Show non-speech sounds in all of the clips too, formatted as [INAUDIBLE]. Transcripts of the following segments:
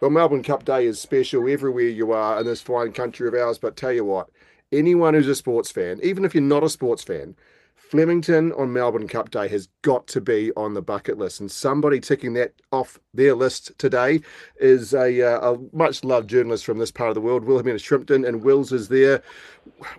Well, Melbourne Cup Day is special everywhere you are in this fine country of ours, but tell you what, anyone who's a sports fan, even if you're not a sports fan, Flemington on Melbourne Cup Day has got to be on the bucket list, and somebody ticking that off their list today is a, uh, a much loved journalist from this part of the world, Wilhelmina Shrimpton, and Wills is there.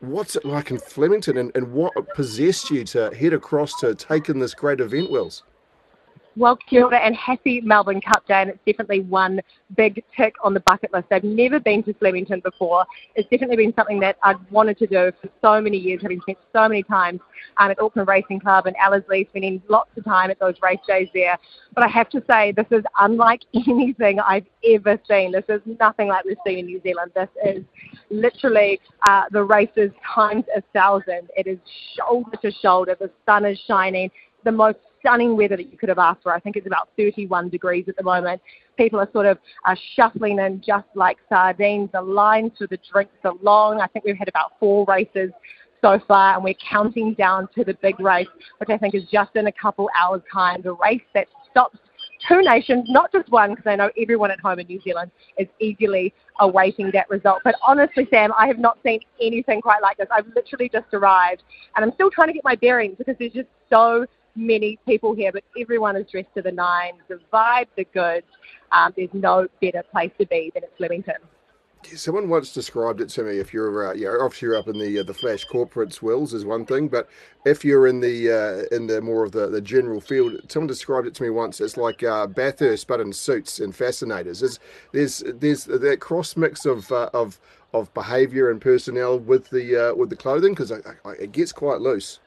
What's it like in Flemington, and, and what possessed you to head across to take in this great event, Wills? Well, kia and happy Melbourne Cup Day, and it's definitely one big tick on the bucket list. I've never been to Flemington before. It's definitely been something that I've wanted to do for so many years, having spent so many times um, at Auckland Racing Club and Ellerslie, spending lots of time at those race days there. But I have to say, this is unlike [LAUGHS] anything I've ever seen. This is nothing like we've seen in New Zealand. This is literally uh, the races times a thousand. It is shoulder to shoulder. The sun is shining. The most stunning weather that you could have asked for. I think it's about 31 degrees at the moment. People are sort of uh, shuffling in just like sardines. The lines for the drinks are long. I think we've had about four races so far, and we're counting down to the big race, which I think is just in a couple hours' time. The race that stops two nations, not just one, because I know everyone at home in New Zealand is eagerly awaiting that result. But honestly, Sam, I have not seen anything quite like this. I've literally just arrived, and I'm still trying to get my bearings because there's just so many people here, but everyone is dressed to the nines. The vibes are good. Um, there's no better place to be than at Flemington. Someone once described it to me. If you're, uh, yeah, obviously you're up in the uh, the flash corporates Wills is one thing, but if you're in the uh, in the more of the, the general field, someone described it to me once. It's like uh, Bathurst, but in suits and fascinators. It's, there's there's that cross mix of uh, of of behaviour and personnel with the uh, with the clothing because it gets quite loose.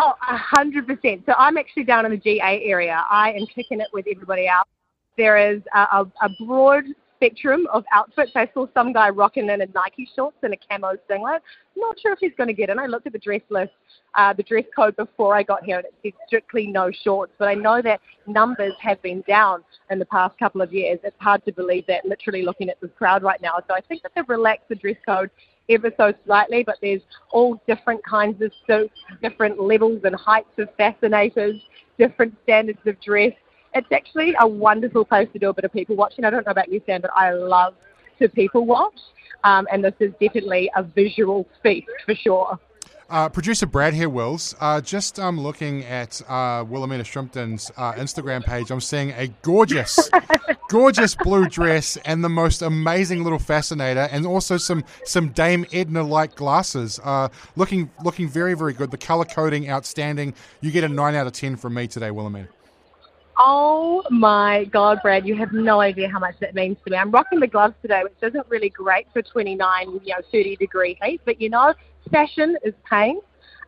Oh, a hundred percent. So I'm actually down in the GA area. I am kicking it with everybody else. There is a, a, a broad spectrum of outfits. I saw some guy rocking in a Nike shorts and a camo singlet. Not sure if he's going to get in. I looked at the dress list, uh, the dress code before I got here, and it said strictly no shorts. But I know that numbers have been down in the past couple of years. It's hard to believe that literally looking at this crowd right now. So I think that they've relaxed the dress code ever so slightly, but there's all different kinds of suits, different levels and heights of fascinators, different standards of dress. It's actually a wonderful place to do a bit of people watching. I don't know about you, Sam, but I love to people watch, um, and this is definitely a visual feast for sure. Uh, producer Brad here, Wills. Uh, just um, looking at uh, Wilhelmina Shrimpton's uh, Instagram page, I'm seeing a gorgeous, [LAUGHS] gorgeous blue dress and the most amazing little fascinator, and also some some Dame Edna-like glasses. Uh, looking looking very very good. The color coding outstanding. You get a nine out of ten from me today, Wilhelmina. Oh my God, Brad, you have no idea how much that means to me. I'm rocking the gloves today, which isn't really great for 29, you know, 30 degree heat, but you know, fashion is pain.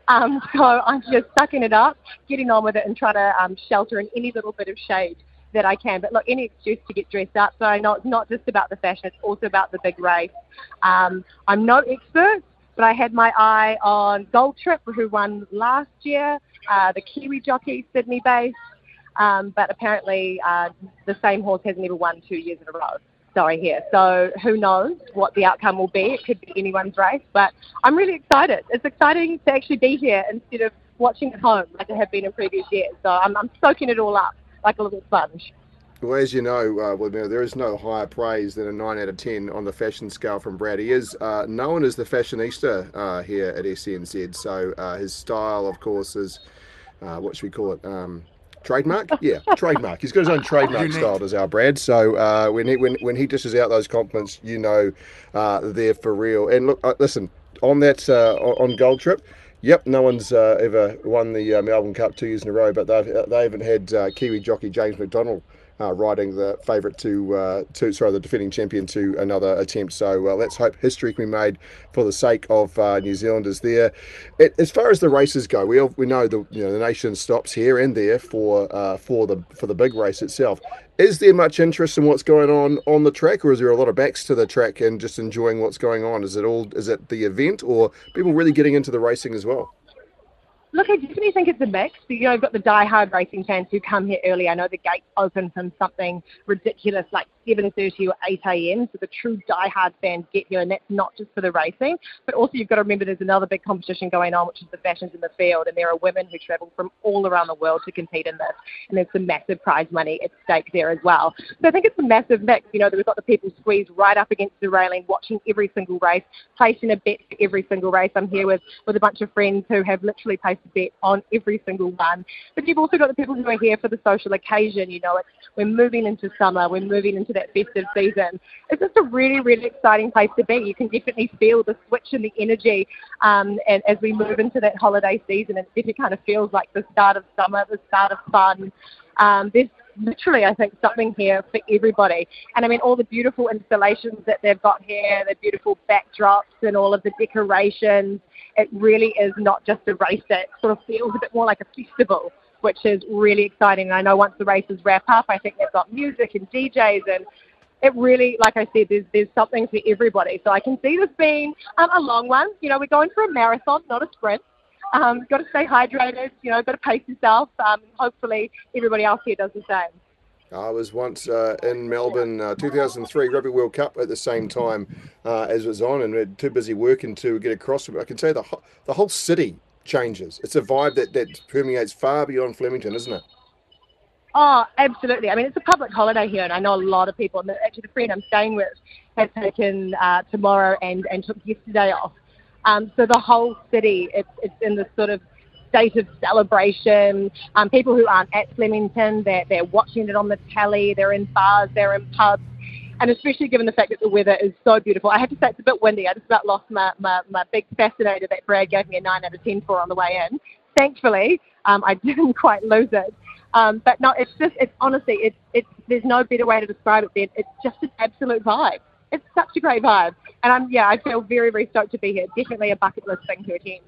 Um, [LAUGHS] so I'm just sucking it up, getting on with it, and trying to um, shelter in any little bit of shade that I can. But look, any excuse to get dressed up. So I know it's not just about the fashion; it's also about the big race. Um, I'm no expert, but I had my eye on Gold Trip, who won last year, uh, the Kiwi jockey, Sydney based. Um, but apparently, uh, the same horse has never won two years in a row. Sorry, here. So who knows what the outcome will be? It could be anyone's race, but I'm really excited. It's exciting to actually be here instead of watching at home like I have been in previous years. So I'm, I'm soaking it all up like a little sponge. Well, as you know, uh, well, there is no higher praise than a 9 out of 10 on the fashion scale from Brad. He is uh, known as the fashionista uh, here at SENZ. So uh, his style, of course, is uh, what should we call it? Um, trademark? Yeah, trademark. He's got his own [LAUGHS] trademark style, does our Brad. So uh, when he when, when he dishes out those compliments, you know uh, they're for real. And look, uh, listen on that uh, on Gold Trip. Yep, no one's uh, ever won the uh, Melbourne Cup two years in a row, but they've they haven't had Kiwi jockey James McDonald uh, riding the favourite to uh, to sorry the defending champion to another attempt. So uh, let's hope history can be made for the sake of uh, New Zealanders there. It, as far as the races go, we all, we know the you know the nation stops here and there for uh, for the for the big race itself. is there much interest in what's going on on the track, or is there a lot of backs to the track and just enjoying what's going on? Is it all? Is it the event, or people really getting into the racing as well? Look, I definitely think it's a mix. You know, I've got the die-hard racing fans who come here early. I know the gates open from something ridiculous like 7.30 or 8 a.m. So the true die-hard fans get here, and that's not just for the racing, but also you've got to remember there's another big competition going on, which is the fashions in the field, and there are women who travel from all around the world to compete in this, and there's some massive prize money at stake there as well. So I think it's a massive mix. You know, we've got the people squeezed right up against the railing, watching every single race, placing a bet for every single race. I'm here with, with a bunch of friends who have literally placed a bet on every single one. But you've also got the people who are here for the social occasion. You know, it's, we're moving into summer, we're moving into that festive season. It's just a really, really exciting place to be. You can definitely feel the switch in the energy um, and as we move into that holiday season. It definitely kind of feels like the start of summer, the start of fun. Um, there's literally, I think, something here for everybody. And I mean, all the beautiful installations that they've got here, the beautiful backdrops and all of the decorations. It really is not just a race. It sort of feels a bit more like a festival, which is really exciting. And I know once the races wrap up, I think they've got music and DJs and it really, like I said, there's there's something for everybody. So I can see this being um, a long one. You know, we're going for a marathon, not a sprint. Um, got to stay hydrated. You know, got to pace yourself. Um, hopefully, everybody else here does the same. I was once uh, in Melbourne, uh, 2003 Rugby World Cup at the same time uh, as it was on, and we are too busy working to get across. But i can say the ho- the whole city changes. It's a vibe that that permeates far beyond Flemington, isn't it? Oh, absolutely. I mean, it's a public holiday here, and I know a lot of people. And actually, the friend I'm staying with has taken uh, tomorrow and and took yesterday off. Um, so the whole city, it's it's in this sort of state of celebration. Um, people who aren't at Flemington, they're, they're watching it on the telly, they're in bars, they're in pubs. And especially given the fact that the weather is so beautiful. I have to say it's a bit windy. I just about lost my, my, my big fascinator that Brad gave me a 9 out of 10 for on the way in. Thankfully, um, I [LAUGHS] didn't quite lose it. Um, but no, it's just, it's honestly, it's, it's, there's no better way to describe it, Ben. It's just an absolute vibe. It's such a great vibe. And I'm, yeah, I feel very, very stoked to be here. Definitely a bucket list thing to attend.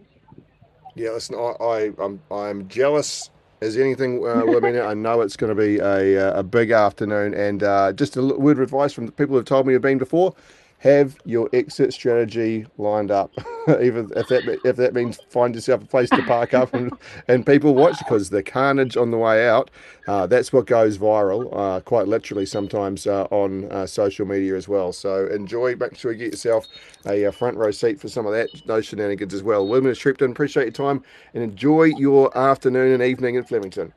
Yeah, listen, I, I I'm I'm jealous as anything, uh. I know it's going to be a uh, a big afternoon, and uh, just a word of advice from the people who've told me you've been before have your exit strategy lined up. [LAUGHS] Even if that if that means find yourself a place to park up and, [LAUGHS] and people watch because the carnage on the way out, uh, that's what goes viral, uh, quite literally sometimes uh, on uh, social media as well. So enjoy, make sure you get yourself a, front row seat for some of that those shenanigans as well. Women William Shrimpton, appreciate your time and enjoy your afternoon and evening in Flemington.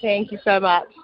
Thank you so much.